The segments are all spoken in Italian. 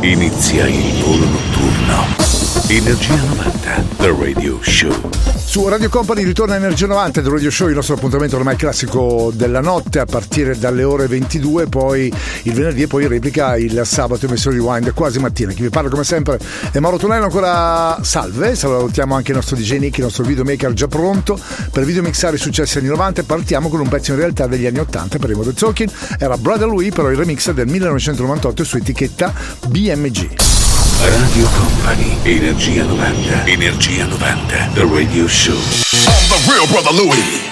Inizia il volo notturno. Energia 90. The Radio Show. Su Radio Company ritorna Energia 90 del Radio Show, il nostro appuntamento ormai classico della notte a partire dalle ore 22, poi il venerdì e poi replica il sabato emesso rewind quasi mattina. Chi vi parla come sempre è Mauro Tonello, ancora salve, salutiamo anche il nostro DJ Nick, il nostro videomaker già pronto per videomixare i successi anni 90 partiamo con un pezzo in realtà degli anni 80 per The Talking, era Brother Louis però il remix del 1998 su etichetta DMG. Radio Company, Energia 90, Energia 90, The Radio Show. I'm the real Brother Louie.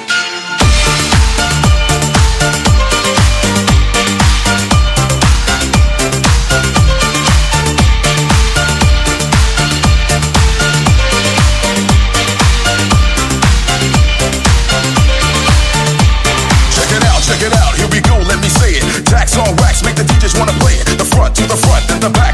check it out, here we go, let me say it. Tax on make the wanna play it. The front to the front, and the back.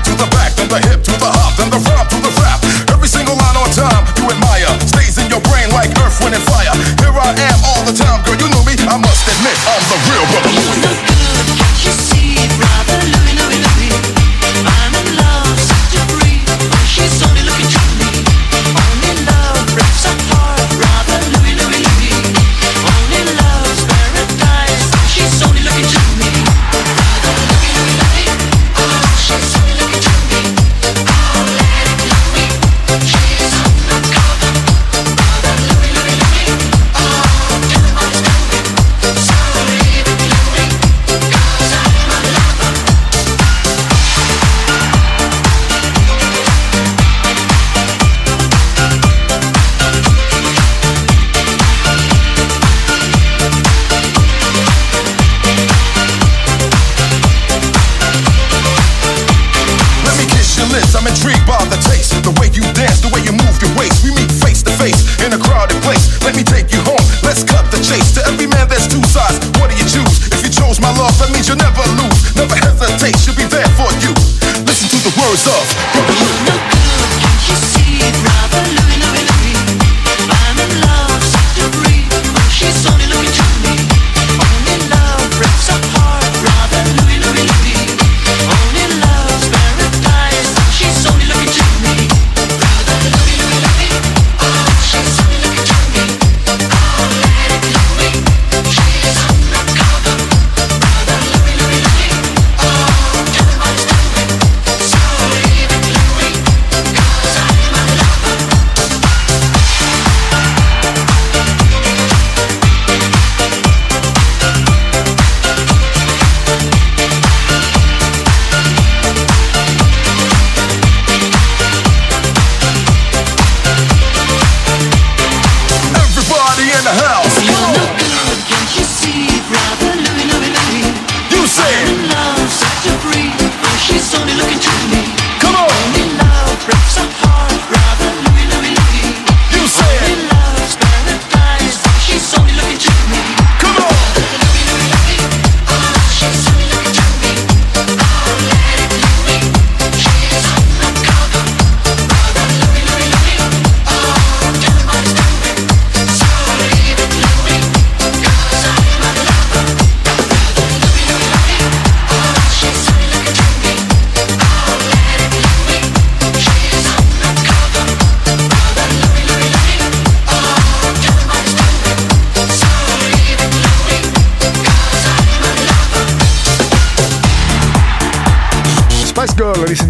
in the house.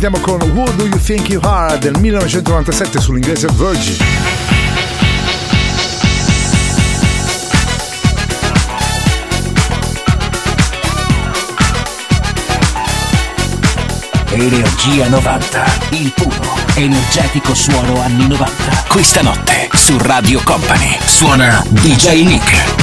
Risentiamo con Who Do You Think You Are del 1997 sull'inglese Virgin. Energia 90, il puro, energetico suono anni 90. Questa notte su Radio Company suona DJ Nick.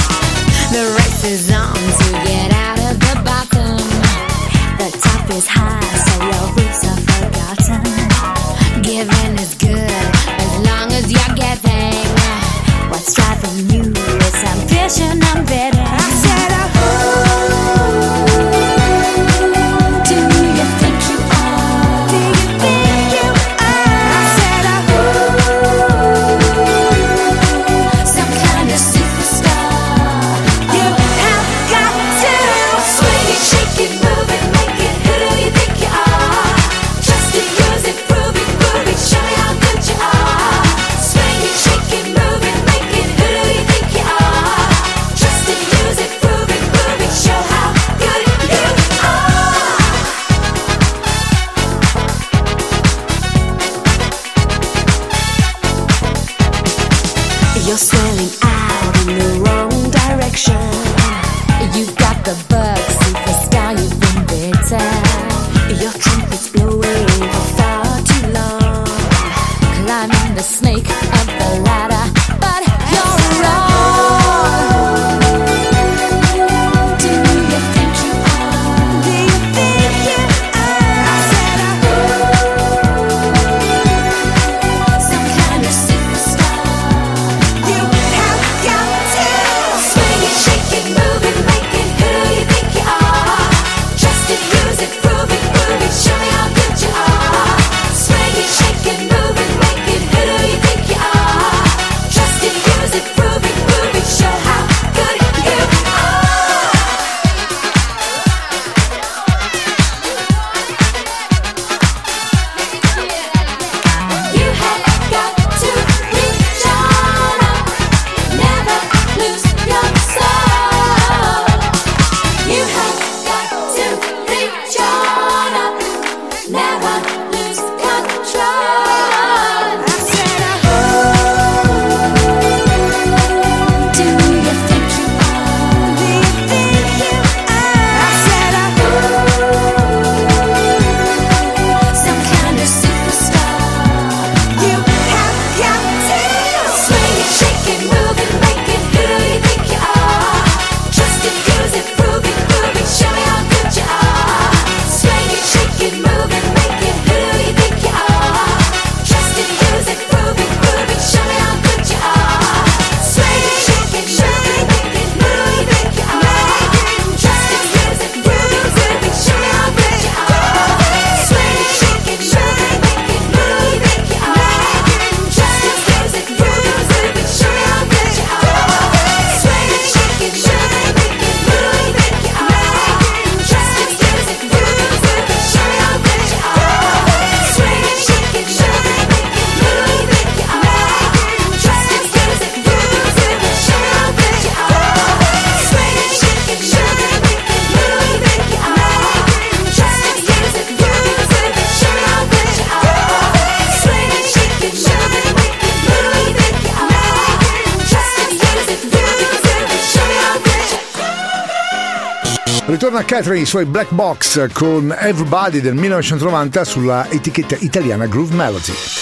I suoi Black Box con Everybody del 1990 sulla etichetta italiana Groove Melody.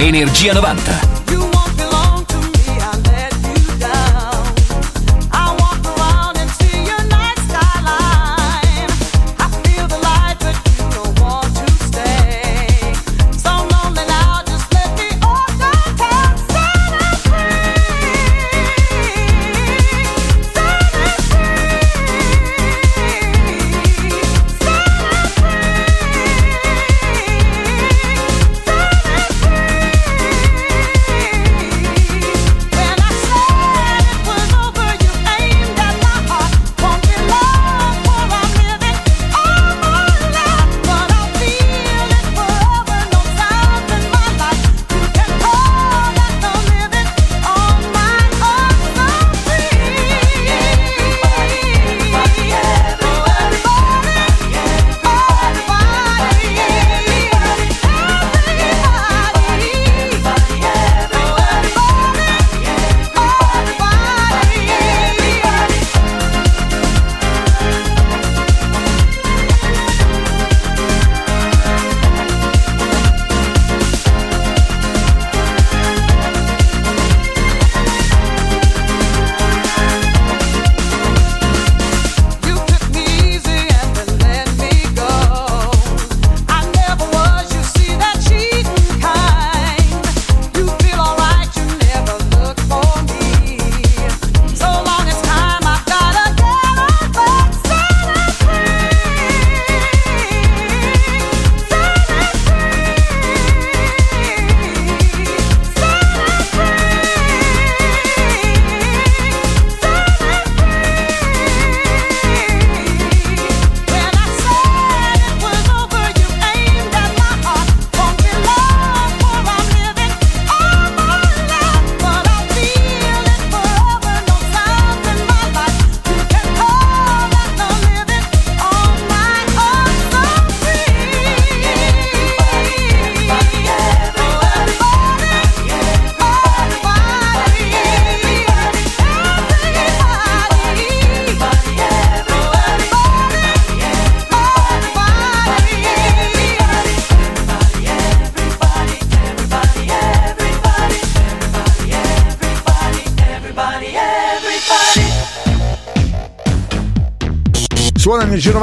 Energia 90.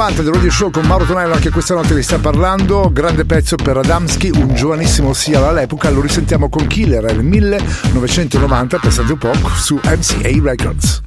90 del Radio Show con Mauro Tonello, anche questa notte vi sta parlando. Grande pezzo per Adamski, un giovanissimo sia all'epoca. Lo risentiamo con Killer nel 1990, pensate un po', su MCA Records.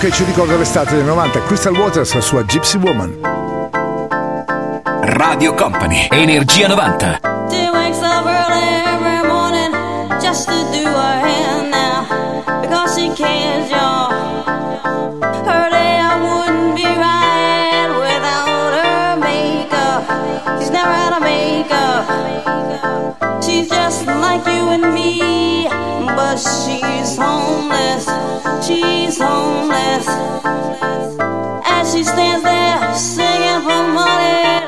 Che ci ricorda l'estate del 90, Crystal Waters, la sua Gypsy Woman. Radio Company, Energia 90. just to do her hair now because she cares, y'all. Her day I wouldn't be right without her makeup. She's never had a makeup. She's just like you and me, she's homeless. She's homeless. As she stands there singing for money.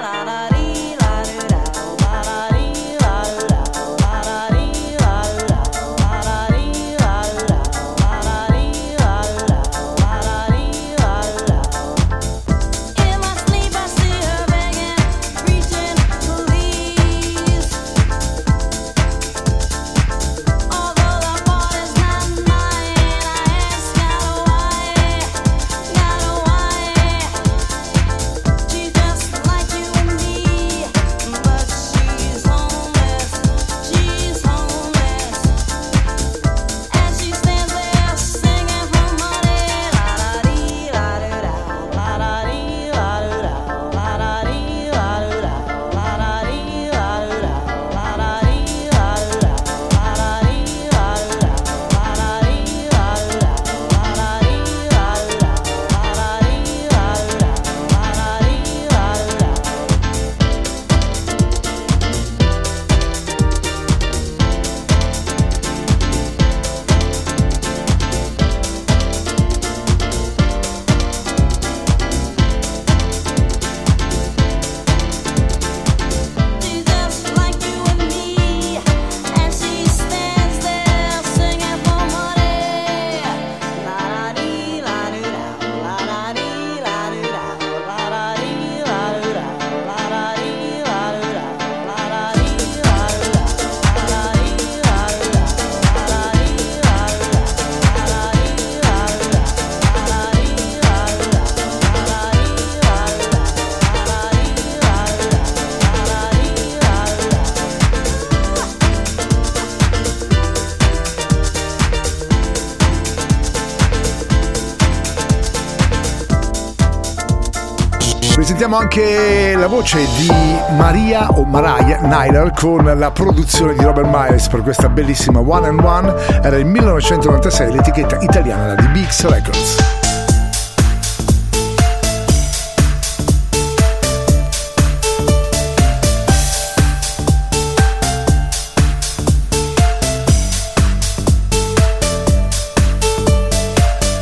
Sentiamo anche la voce di Maria o Mariah Nyler con la produzione di Robert Miles per questa bellissima One and One. Era il 1996 l'etichetta italiana di Bix Records.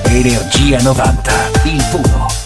Energia 90, il puro,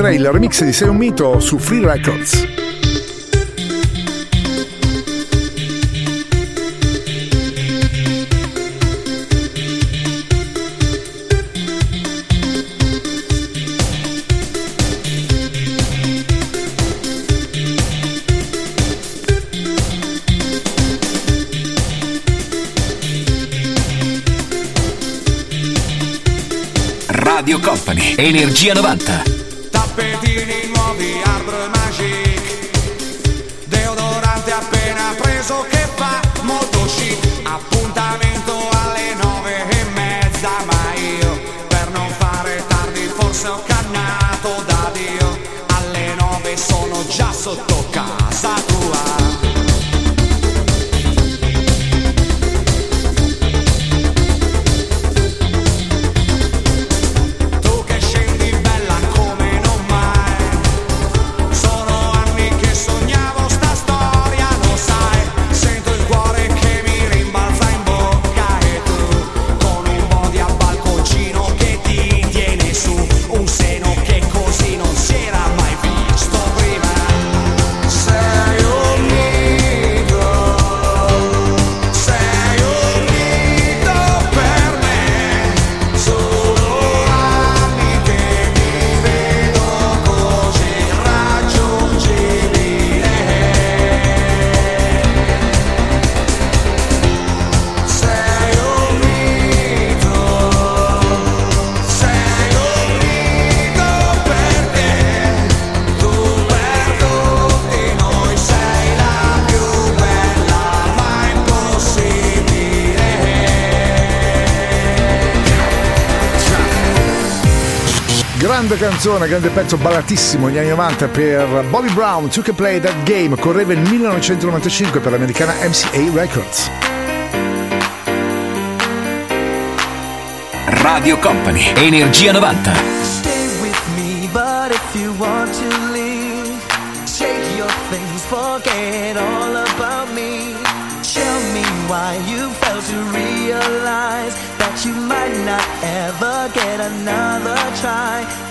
3, il remix di Sei un mito su Free Records. Company, Energia 90. Tappetini nuovi, Arbor Magic. Deodorante appena preso che fa molto chic. Appuntamento grande canzone, grande pezzo ballatissimo negli anni 90 per Bobby Brown, You Can Play That Game, correva nel 1995 per l'americana MCA Records. Radio Company, Energia 90. Stay with me, but if you want to leave, take your things, forget all about me. Tell me why you failed to realize that you might not ever get another try.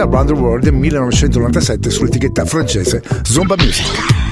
Punk Around the World del 1997 sull'etichetta francese Zomba Music.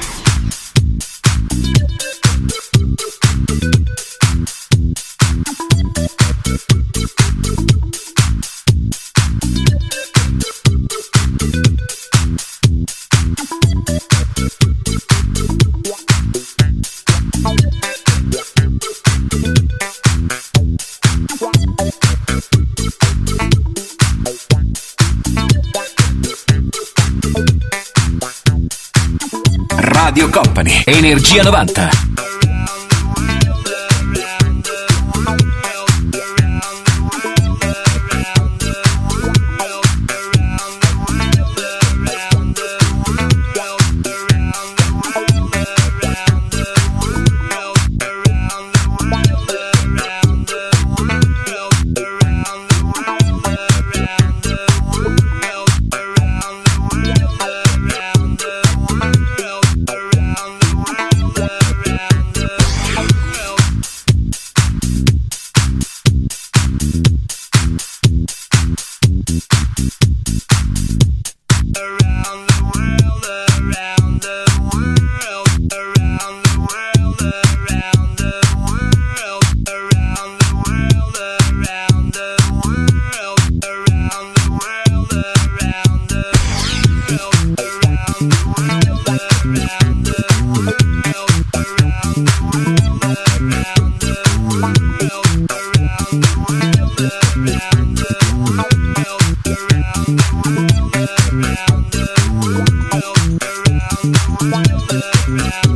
Energia 90. Radio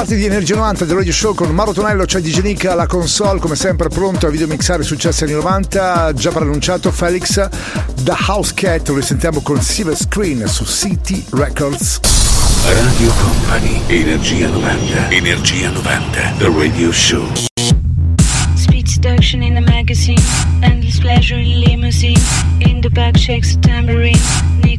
parte di Energia 90 del Radio Show con Mauro Tonello, c'è DJ Nick alla console, come sempre pronto a videomixare i successi anni 90, già preannunciato Felix, The House Cat, lo risentiamo con Silver Screen su City Records. Radio Company, Energia 90, Energia 90, The Radio Show. Speed seduction in the magazine, endless pleasure in limousine. In the back shakes a tambourine,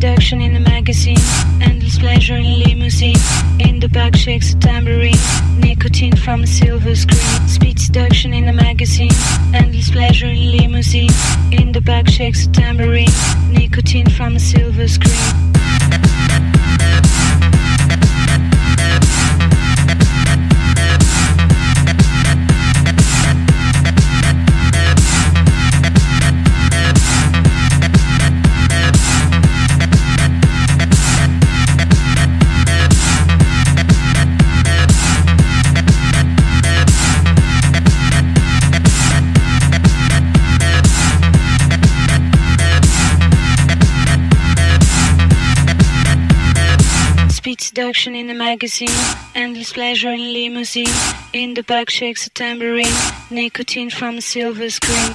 Seduction in the magazine, endless pleasure in limousine. In the back shakes a tambourine. Nicotine from a silver screen. Speed seduction in the magazine. Endless pleasure in limousine. In the back shakes a tambourine. Nicotine from a silver screen. Seduction in the magazine, endless pleasure in limousine. In the back shakes a tambourine, nicotine from a silver screen.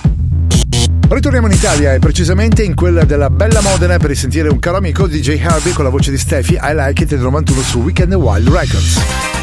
Ritorniamo in Italia e precisamente in quella della Bella Modena per risentire un caro amico DJ Harvey con la voce di Steffi I Like It del 91 su Weekend Wild Records.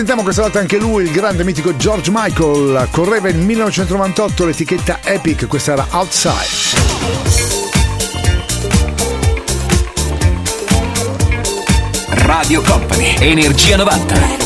Presentiamo questa volta anche lui, il grande mitico George Michael. Correva nel 1998 l'etichetta Epic, questa era Outside. Radio Company, Energia 90.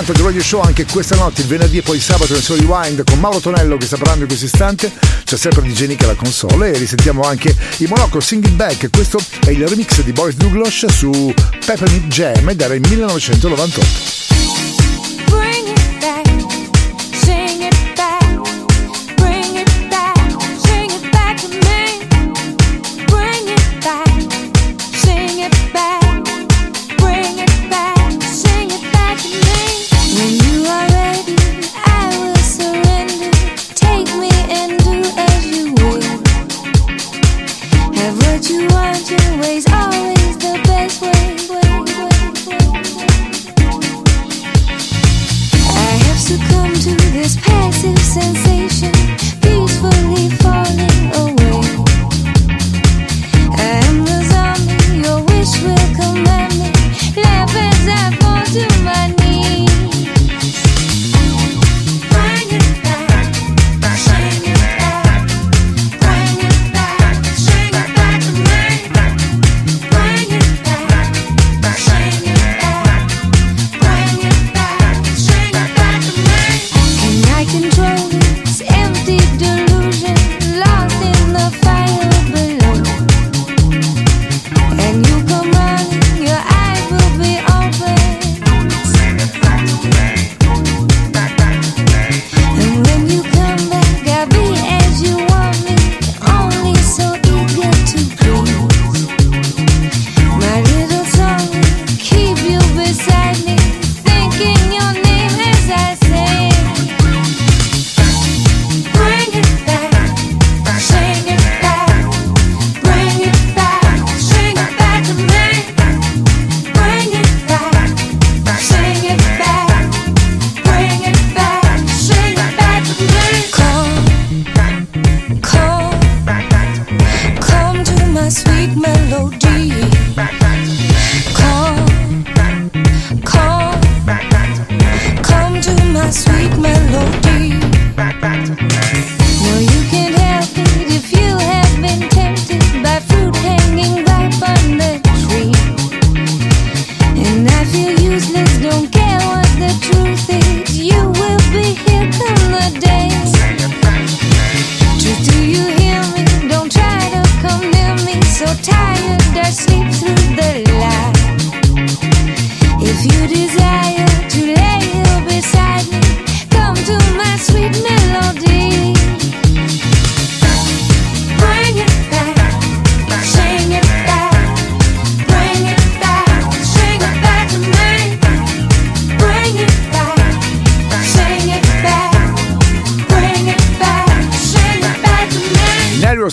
90 del Radio Show anche questa notte, il venerdì e poi il sabato nel suo rewind con Mauro Tonello che sta parlando in questo istante. C'è sempre di Genica la console e risentiamo anche i Monaco Singing Back. Questo è il remix di Boris Douglas su Peppermint Jam dal 1998.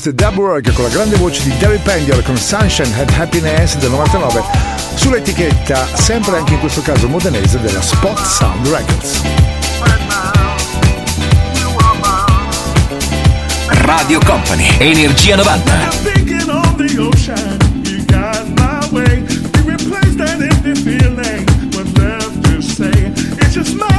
Quest e Dub Work con la grande voce di Gary Pendial con Sunshine and Happiness del 99 sull'etichetta, sempre anche in questo caso modenese, della Spot Sound Records. Radio Company, Energia 90. It's just my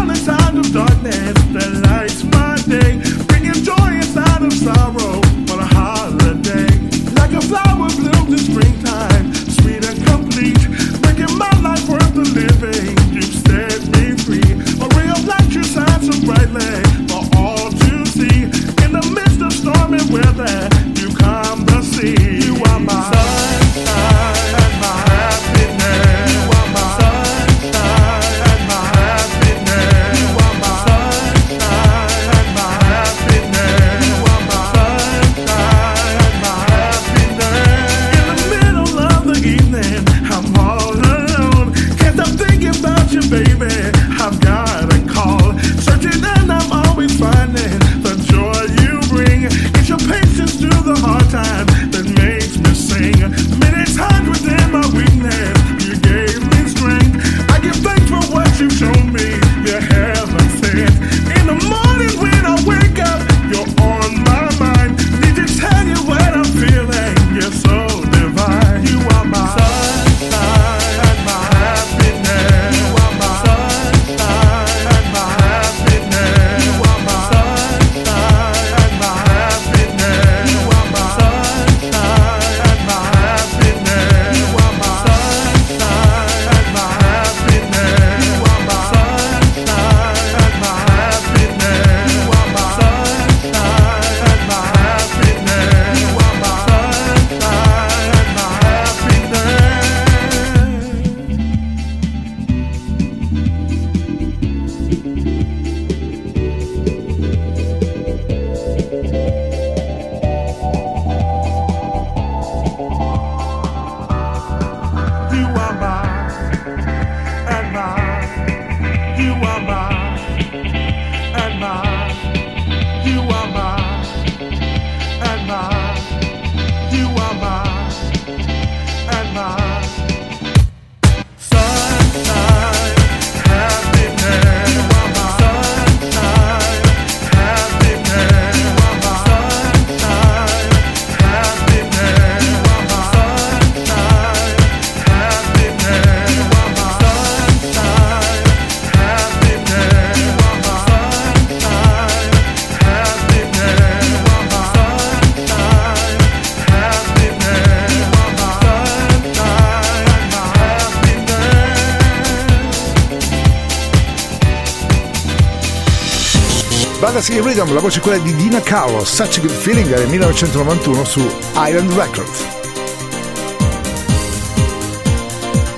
Fantasy Rhythm, la voce quella di Dina Caro, Such a Good Feeling del 1991 su Island Records.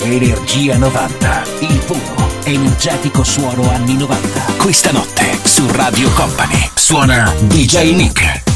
Energia 90, il puro, energetico suono anni 90. Questa notte su Radio Company suona DJ Nick.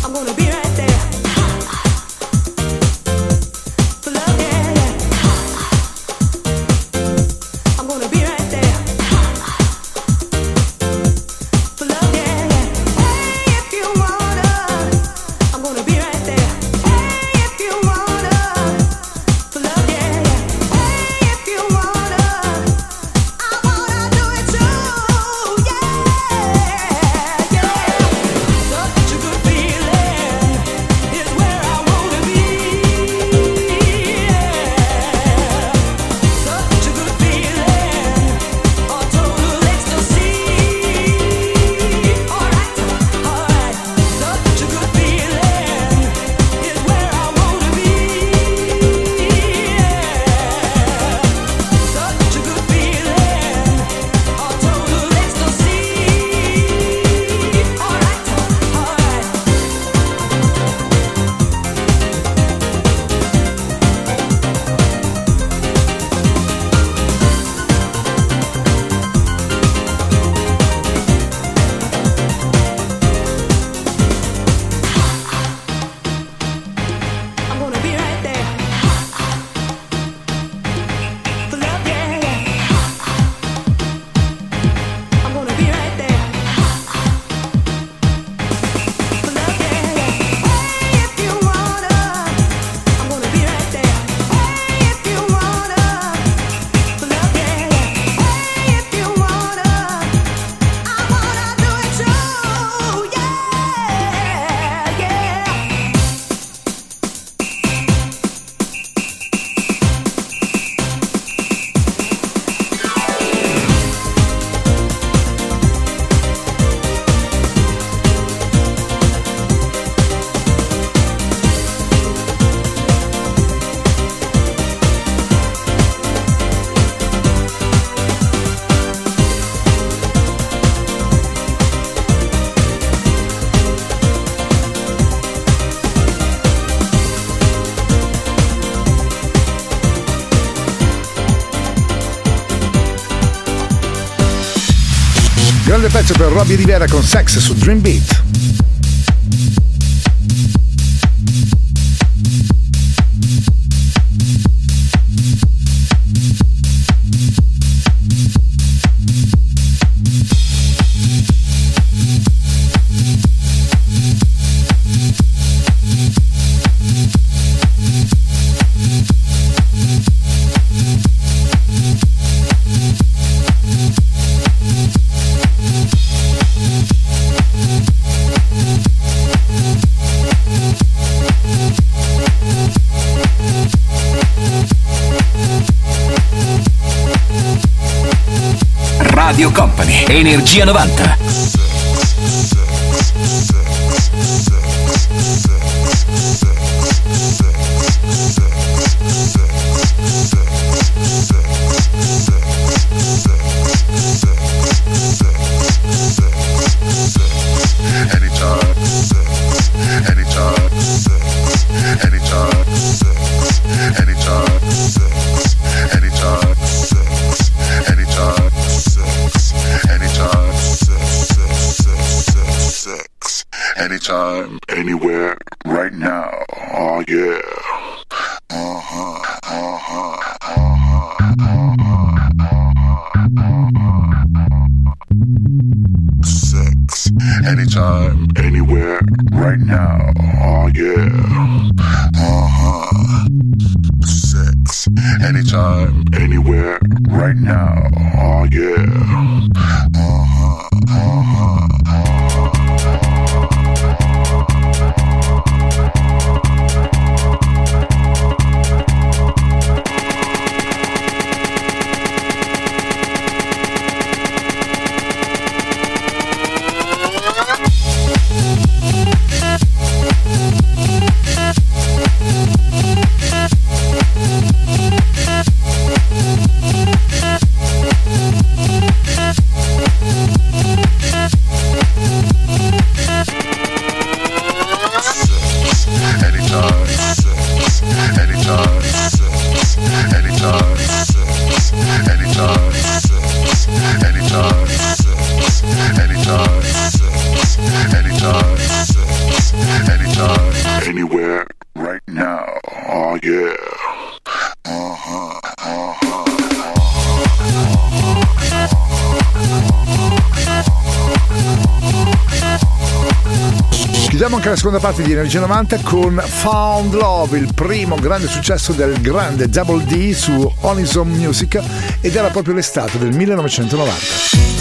pezzo per Robbie Rivera con Sex su Dream Beat. Energia 90. seconda parte di Energia 90 con Found Love, il primo grande successo del grande Double D su Onison Music ed era proprio l'estate del 1990.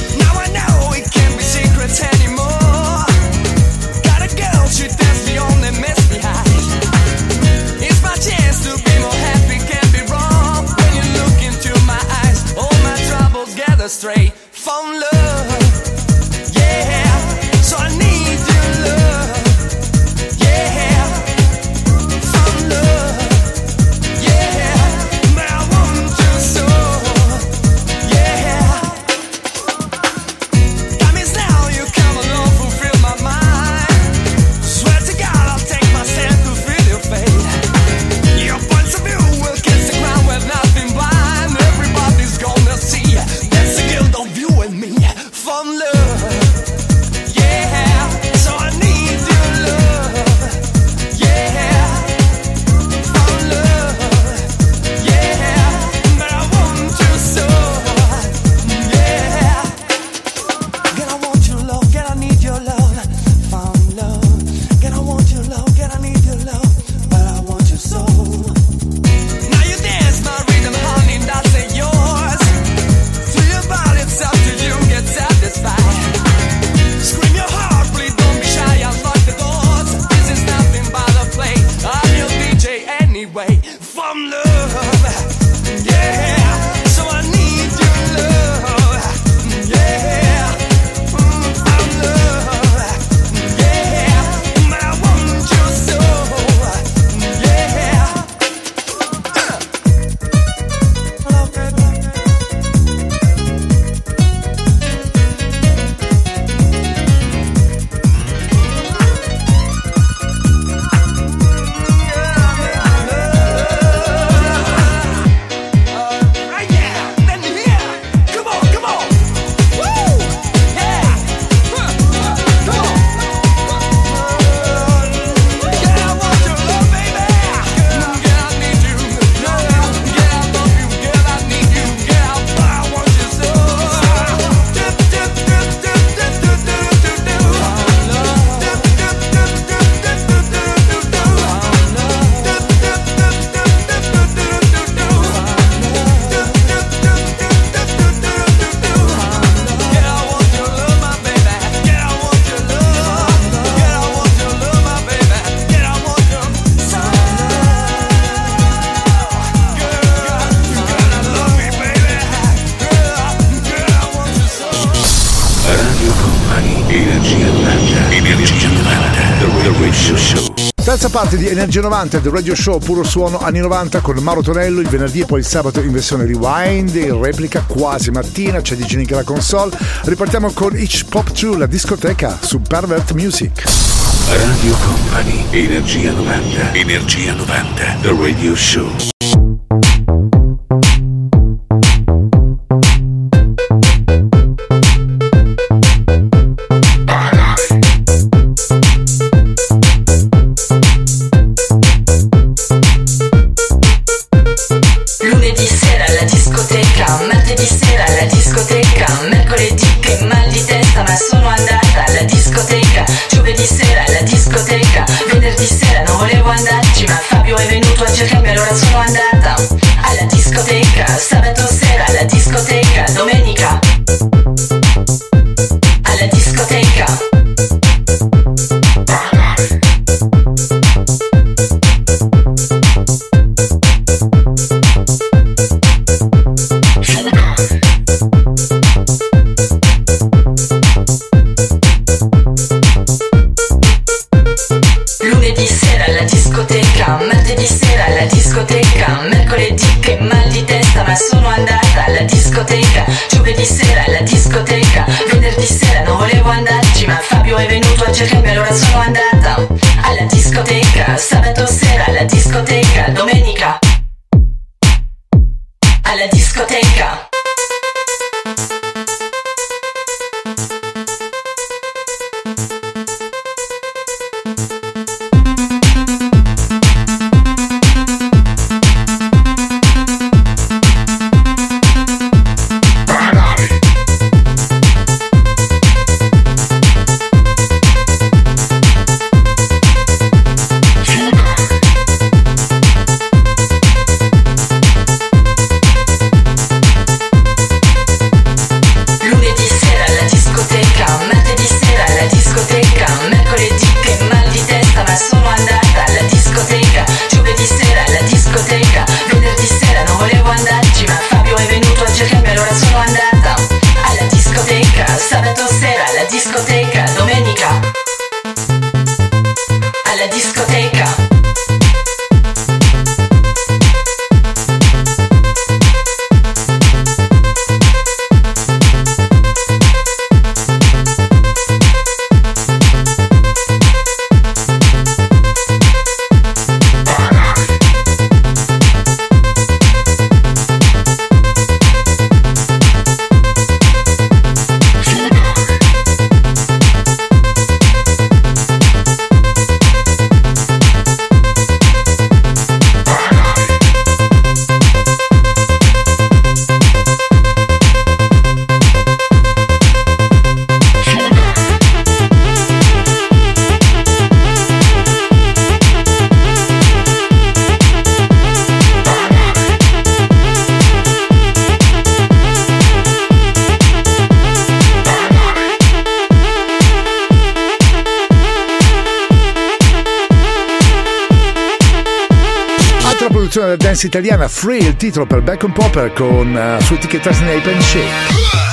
Parte di Energia 90 del radio show puro suono anni 90 con Mauro Tonello il venerdì e poi il sabato in versione rewind, in replica quasi mattina, c'è DJ Nick alla console. Ripartiamo con Itch Pop 2, la discoteca su Pervert Music. Radio Company, Energia 90, Energia 90, The Radio Show. Italiana, Free, il titolo per Back and Popper con eh, su etichetta Snape and Shake.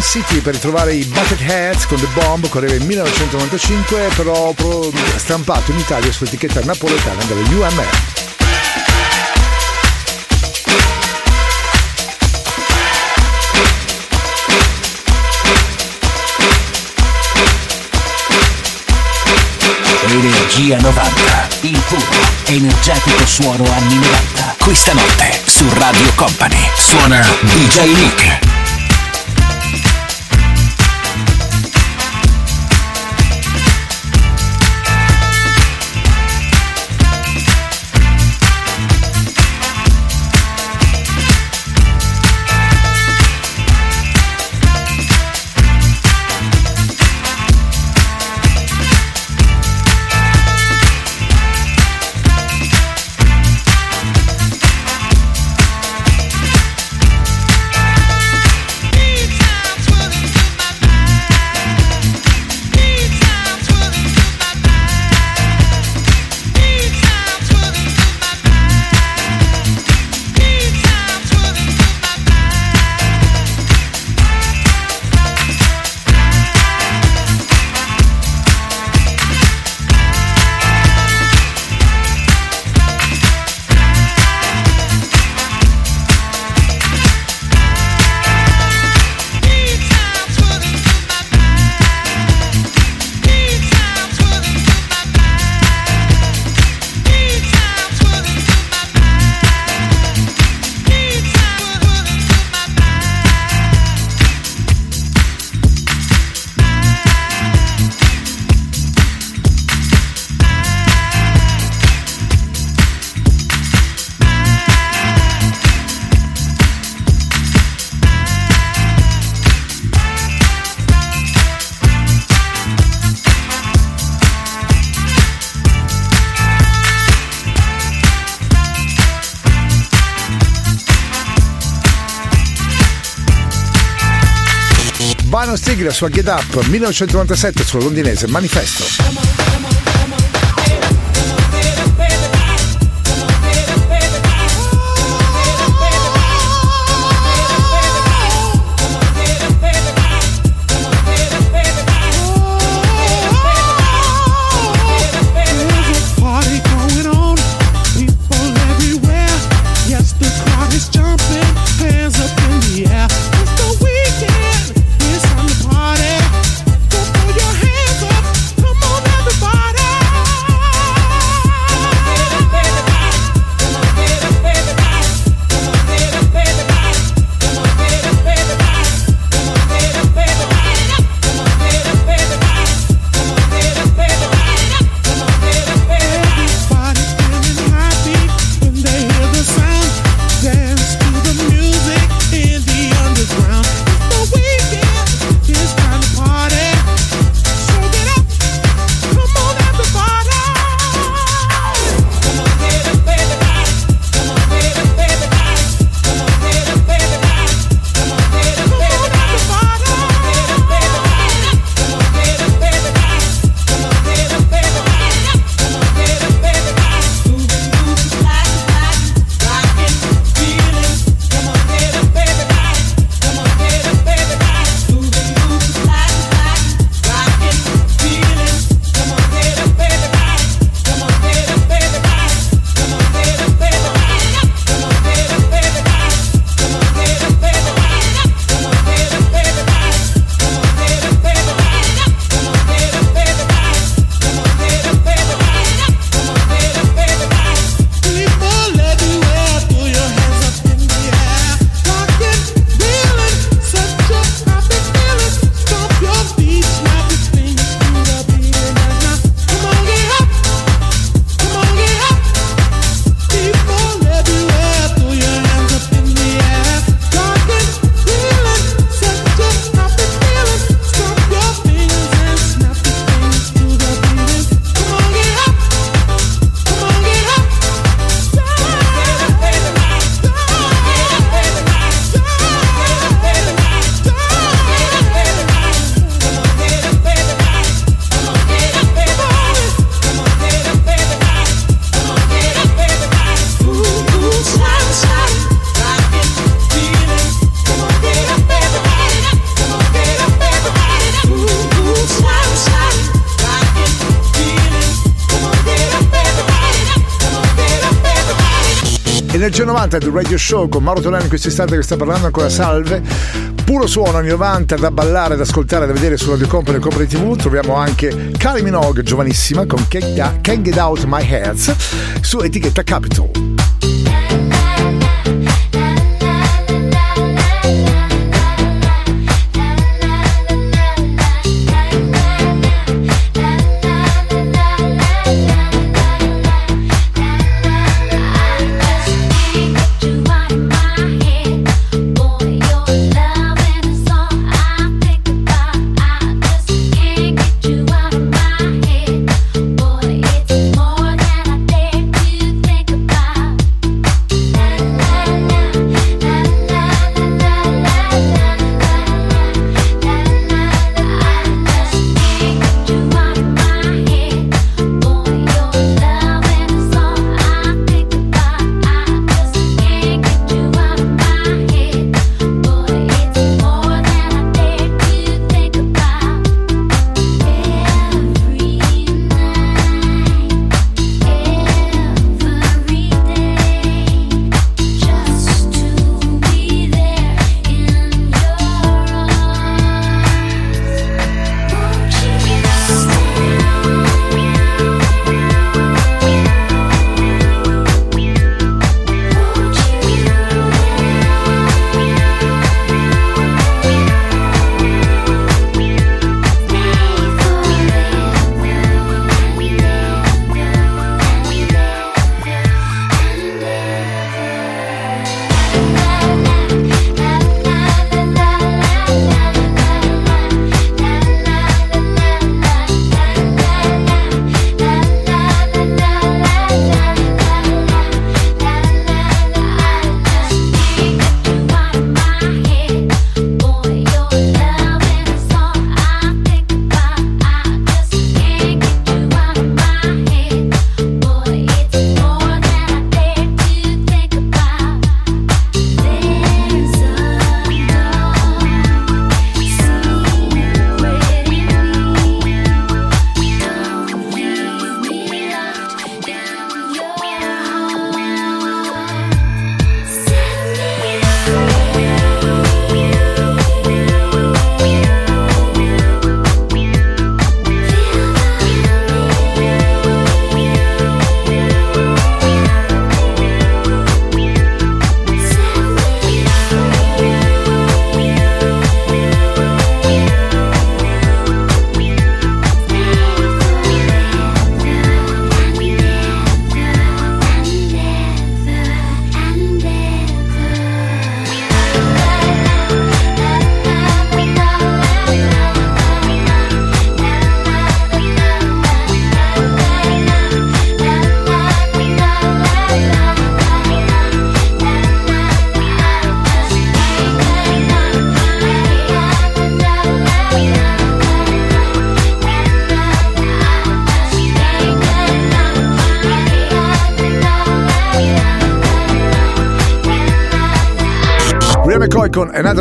London City per trovare i Bucketheads con The Bomb, correva in 1995, però stampato in Italia sull'etichetta napoletana della UMR. Energia 90, il puro, energetico suono anni 90. Questa notte su Radio Company suona DJ Nick. Bano Stigler su Get Up 1997 sul londinese Manifesto. Radio Show con Mauro Tolani istante che sta parlando ancora salve. Puro suono anni 90 da ballare, da ascoltare, da vedere su Radio Company e Company TV. Troviamo anche Kylie Minogue, giovanissima, con Can't Get Out My Heads su etichetta Capital.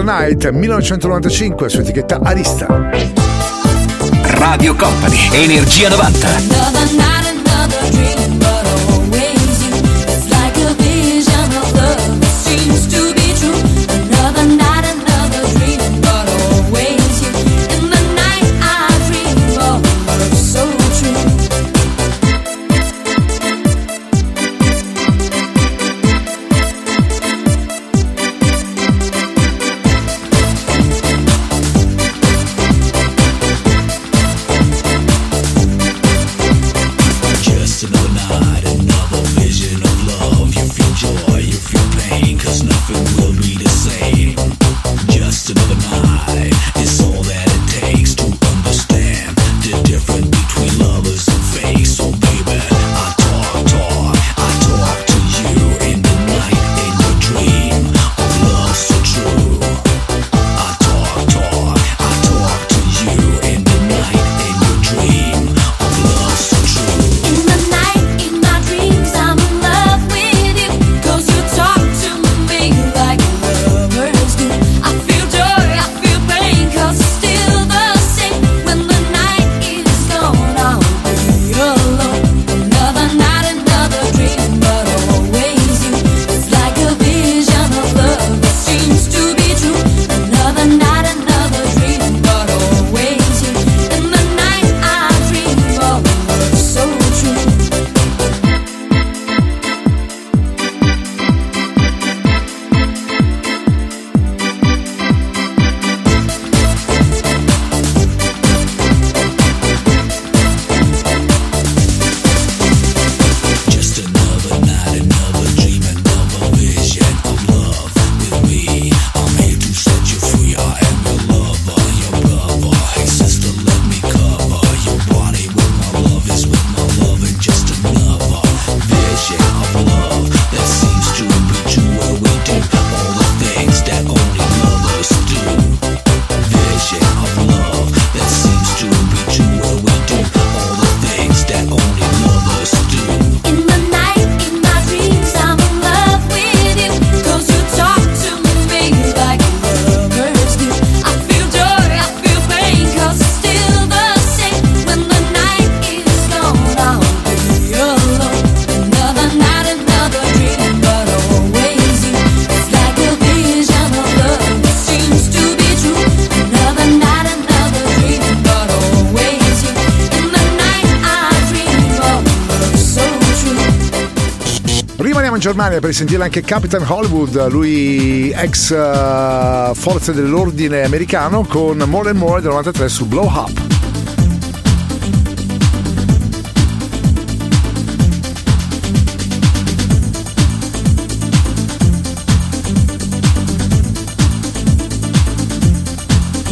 Night 1995 su etichetta Arista. Radio Company, Energia 90. Germania per sentire anche Capitan Hollywood, lui ex eh, forze dell'ordine americano con More and More del 93 su Blow Up.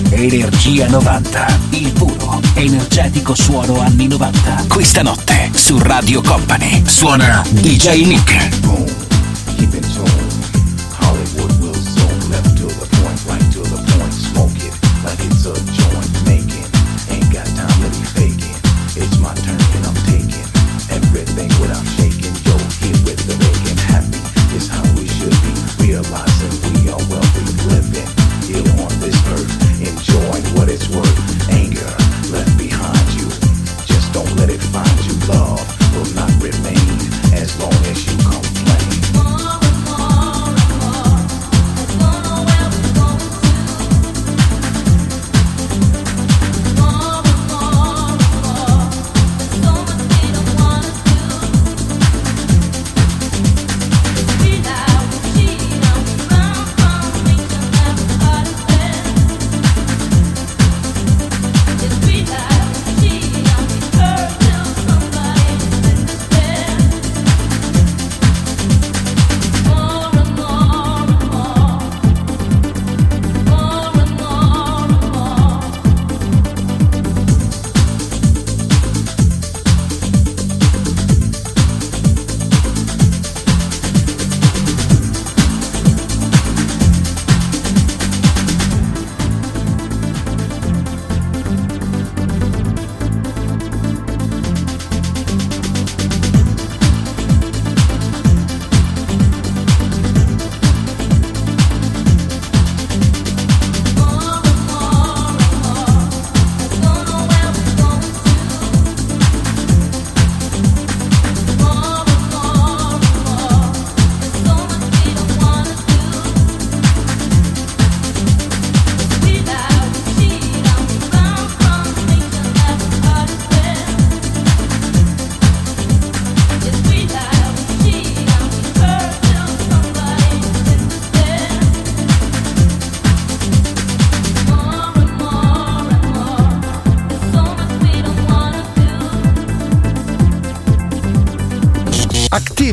Energia 90, il puro, energetico suono anni 90. Questa notte su Radio Company suona DJ Nick.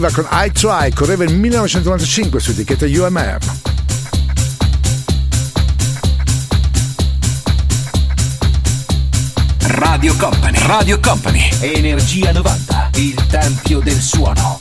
Activa con I Try, correva nel 1995 su etichetta UMR. Radio Company, Radio Company, Energia 90, il tempio del suono.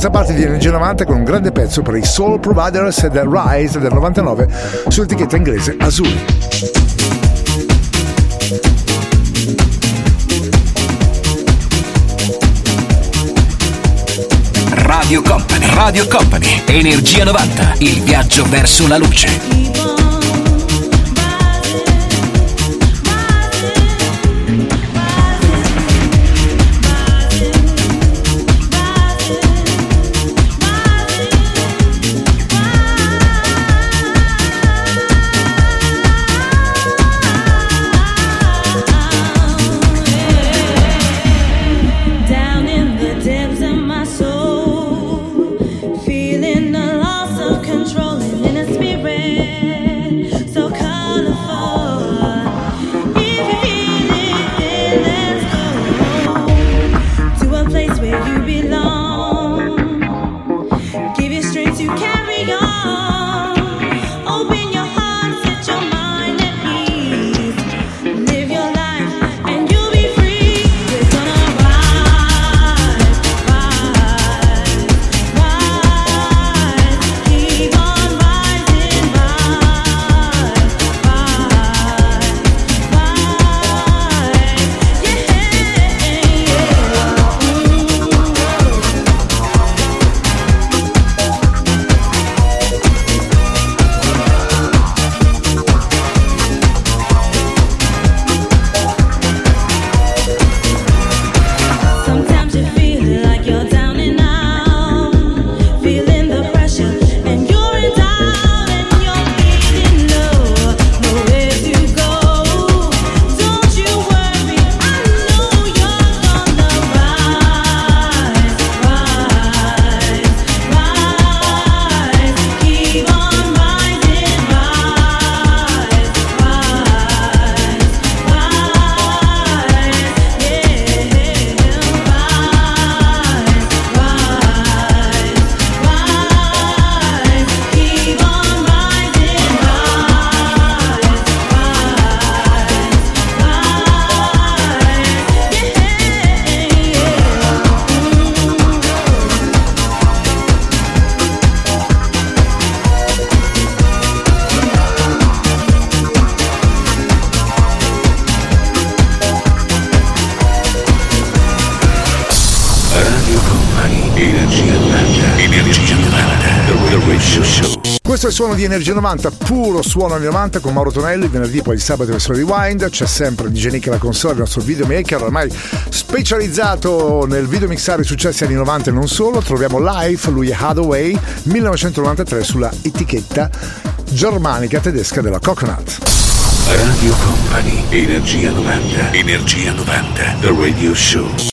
terza parte di Energia 90 con un grande pezzo per i Soul Providers e The Rise del 99 sull'etichetta inglese Azul. Radio Company, Radio Company, Energia 90, il viaggio verso la luce. suono di Energia 90, puro suono anni 90 con Mauro Tonelli, venerdì poi il sabato verso Rewind, c'è sempre DJ Nick alla console, il nostro videomaker ormai specializzato nel videomixare i successi anni 90 e non solo, troviamo live lui è Hathaway 1993 sulla etichetta germanica tedesca della Coconut. Radio Company, Energia 90, Energia 90, The Radio Show.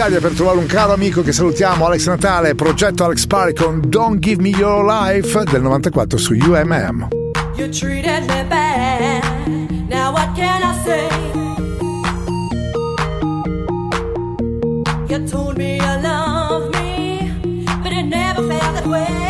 Italia per trovare un caro amico che salutiamo, Alex Natale, progetto Alex Pari con Don't Give Me Your Life del 94 su UMM. You treated me bad, now what can I say? You told me you love me, but it never felt that way.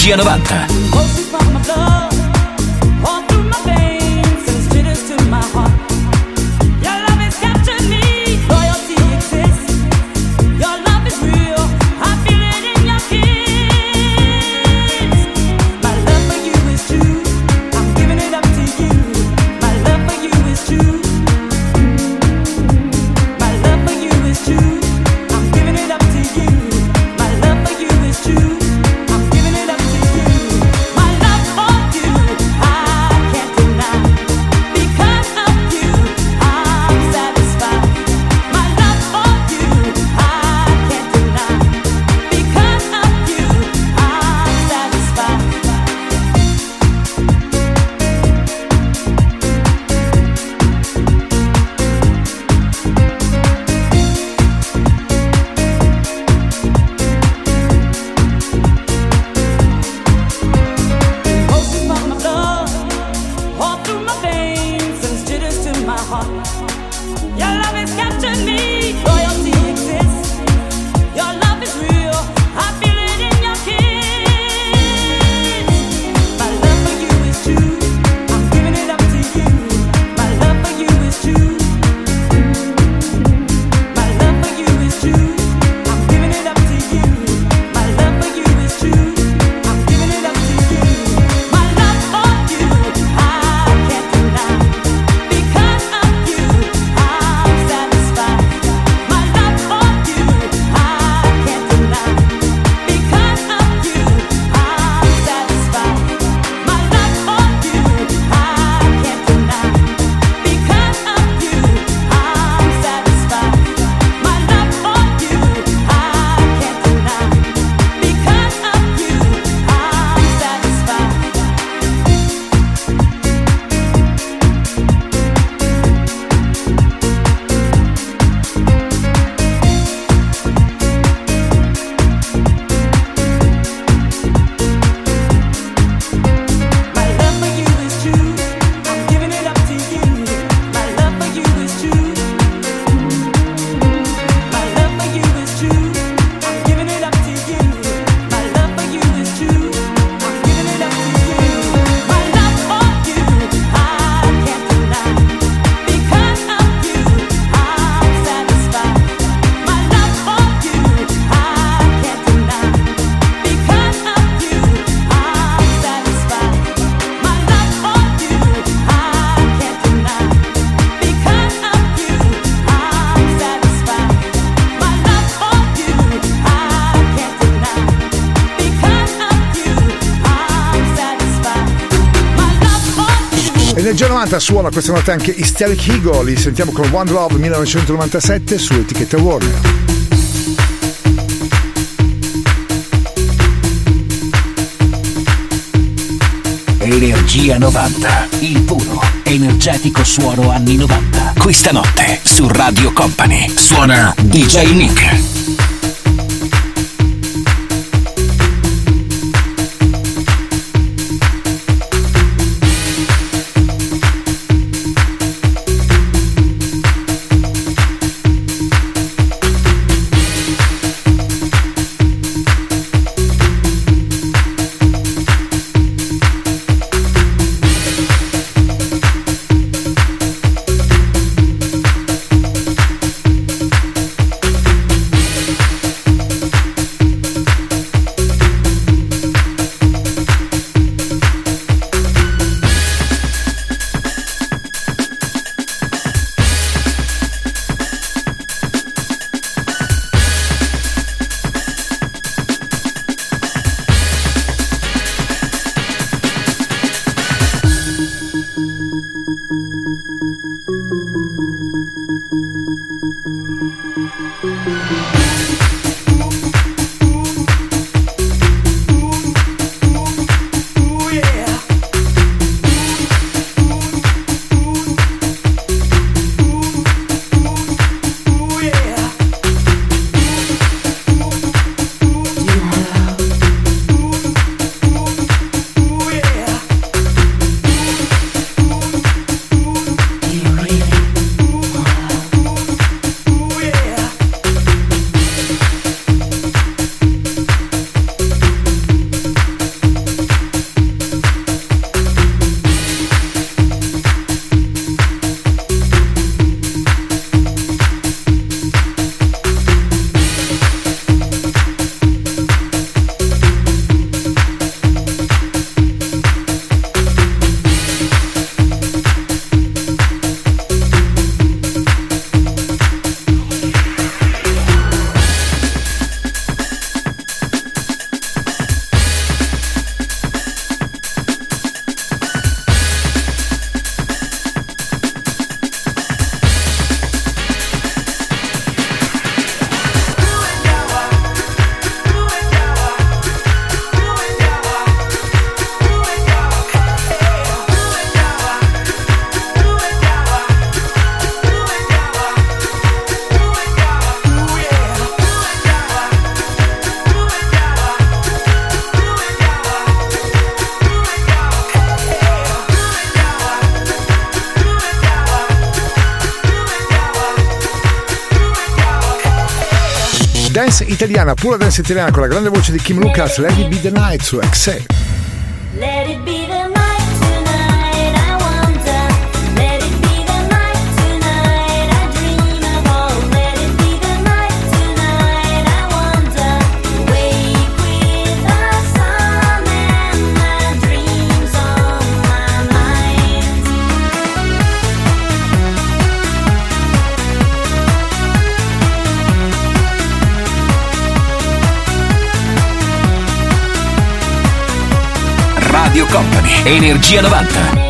Energia 90. Suona questa notte anche Hysteric Eagle, li sentiamo con One Love 1997 su etichetta Warner. Energia 90, il puro, energetico suono anni 90. Questa notte su Radio Company suona DJ Nick. Italiana, pura dance italiana con la grande voce di Kim Lucas, Let It Be The Night su Excel. Energia 90.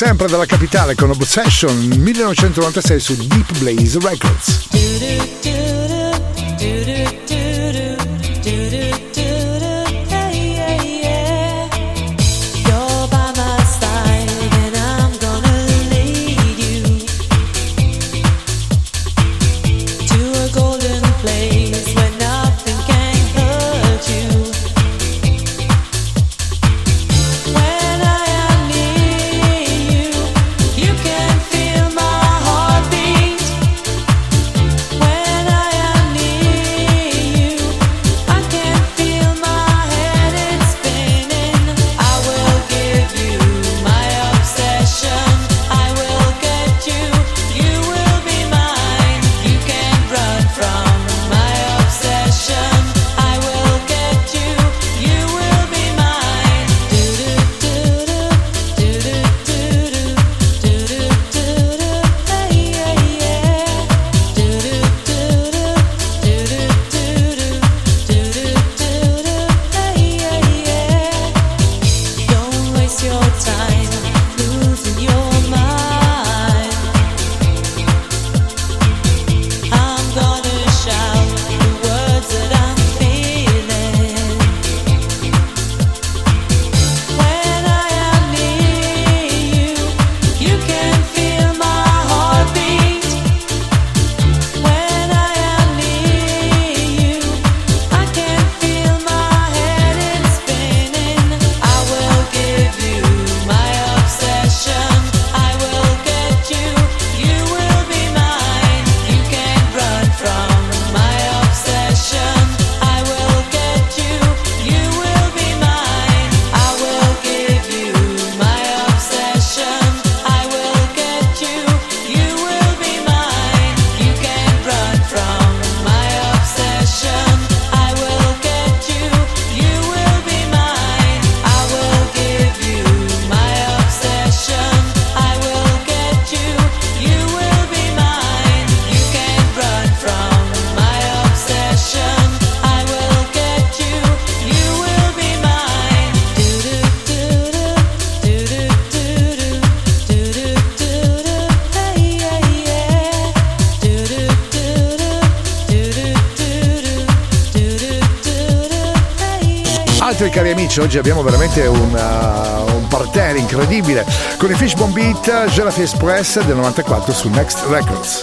sempre dalla capitale con Obsession 1996 su Deep Blaze Records. cari amici, oggi abbiamo veramente una, uh, un parterre incredibile con i Fishbone Beat Gelafi Express del 94 su Next Records.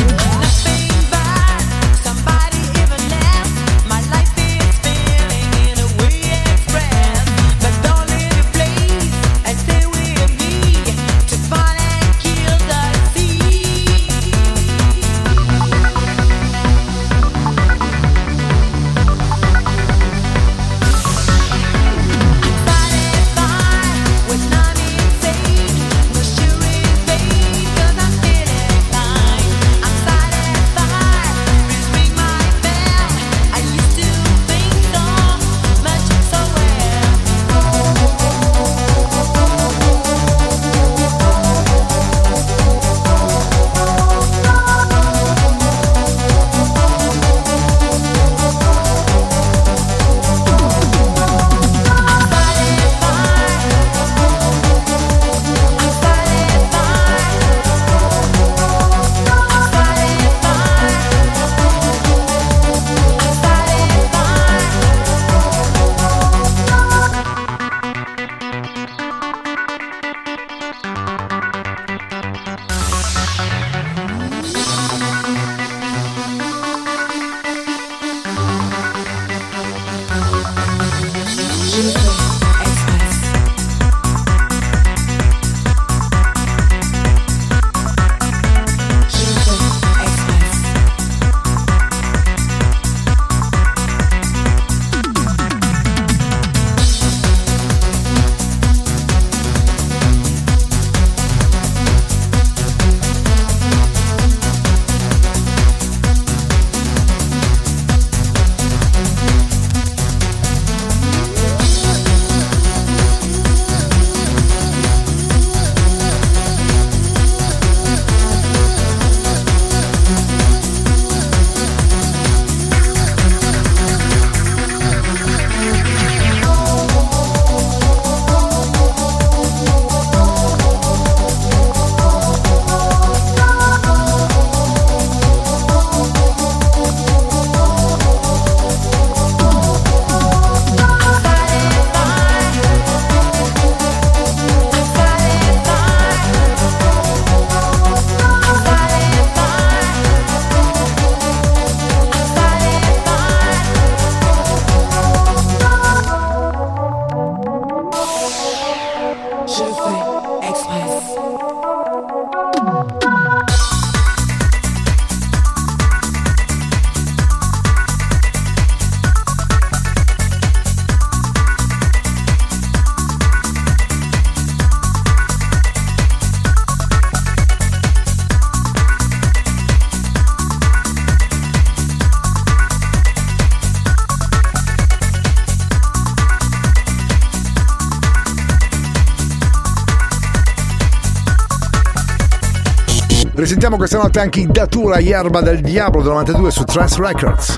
Ascoltiamo questa notte anche in Datura Yerba del Diablo 92 su Trans Records.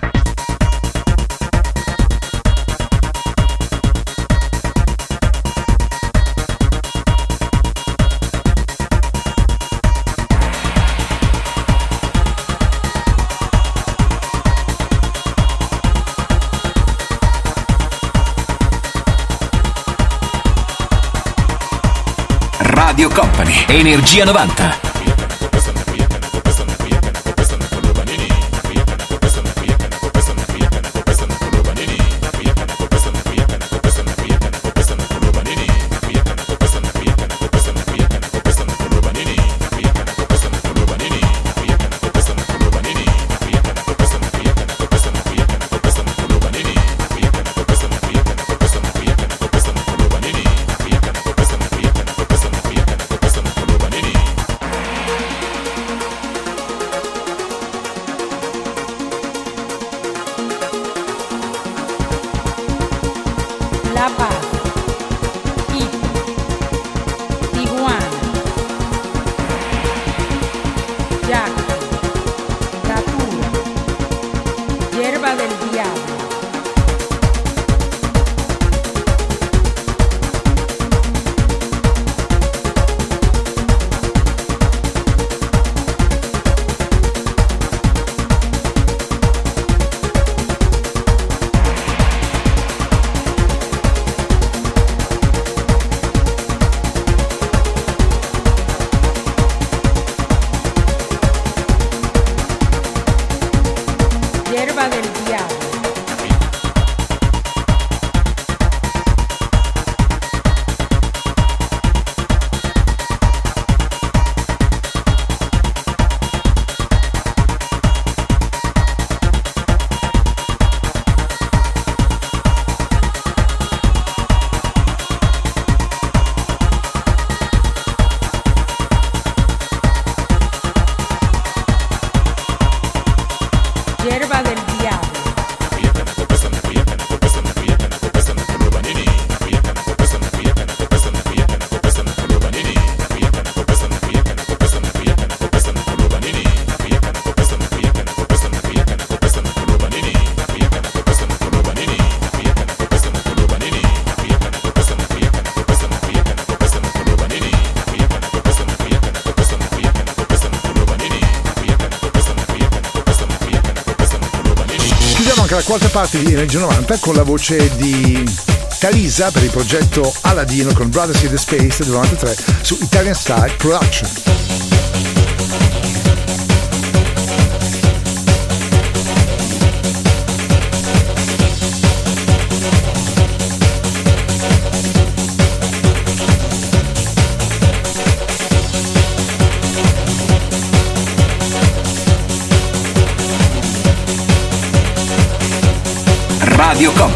Radio Company, Energia 90. qualche parte di anni 90 con la voce di Talisa per il progetto Aladino con Brothers in the Space del 93 su Italian Style Production.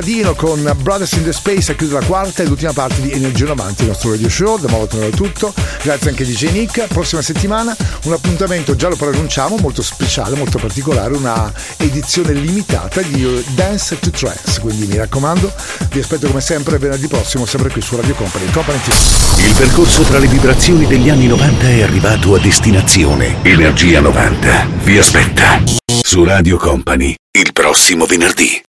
Di Aladino con Brothers in the Space a chiudere la quarta e l'ultima parte di Energia 90, il nostro radio show. Da molto è tutto. Grazie anche a DJ Nick. Prossima settimana un appuntamento, già lo preannunciamo, molto speciale, molto particolare, una edizione limitata di Dance to Trance. Quindi mi raccomando, vi aspetto come sempre venerdì prossimo, sempre qui su Radio Company. Company TV. Il percorso tra le vibrazioni degli anni 90 è arrivato a destinazione. Energia 90 vi aspetta su Radio Company il prossimo venerdì.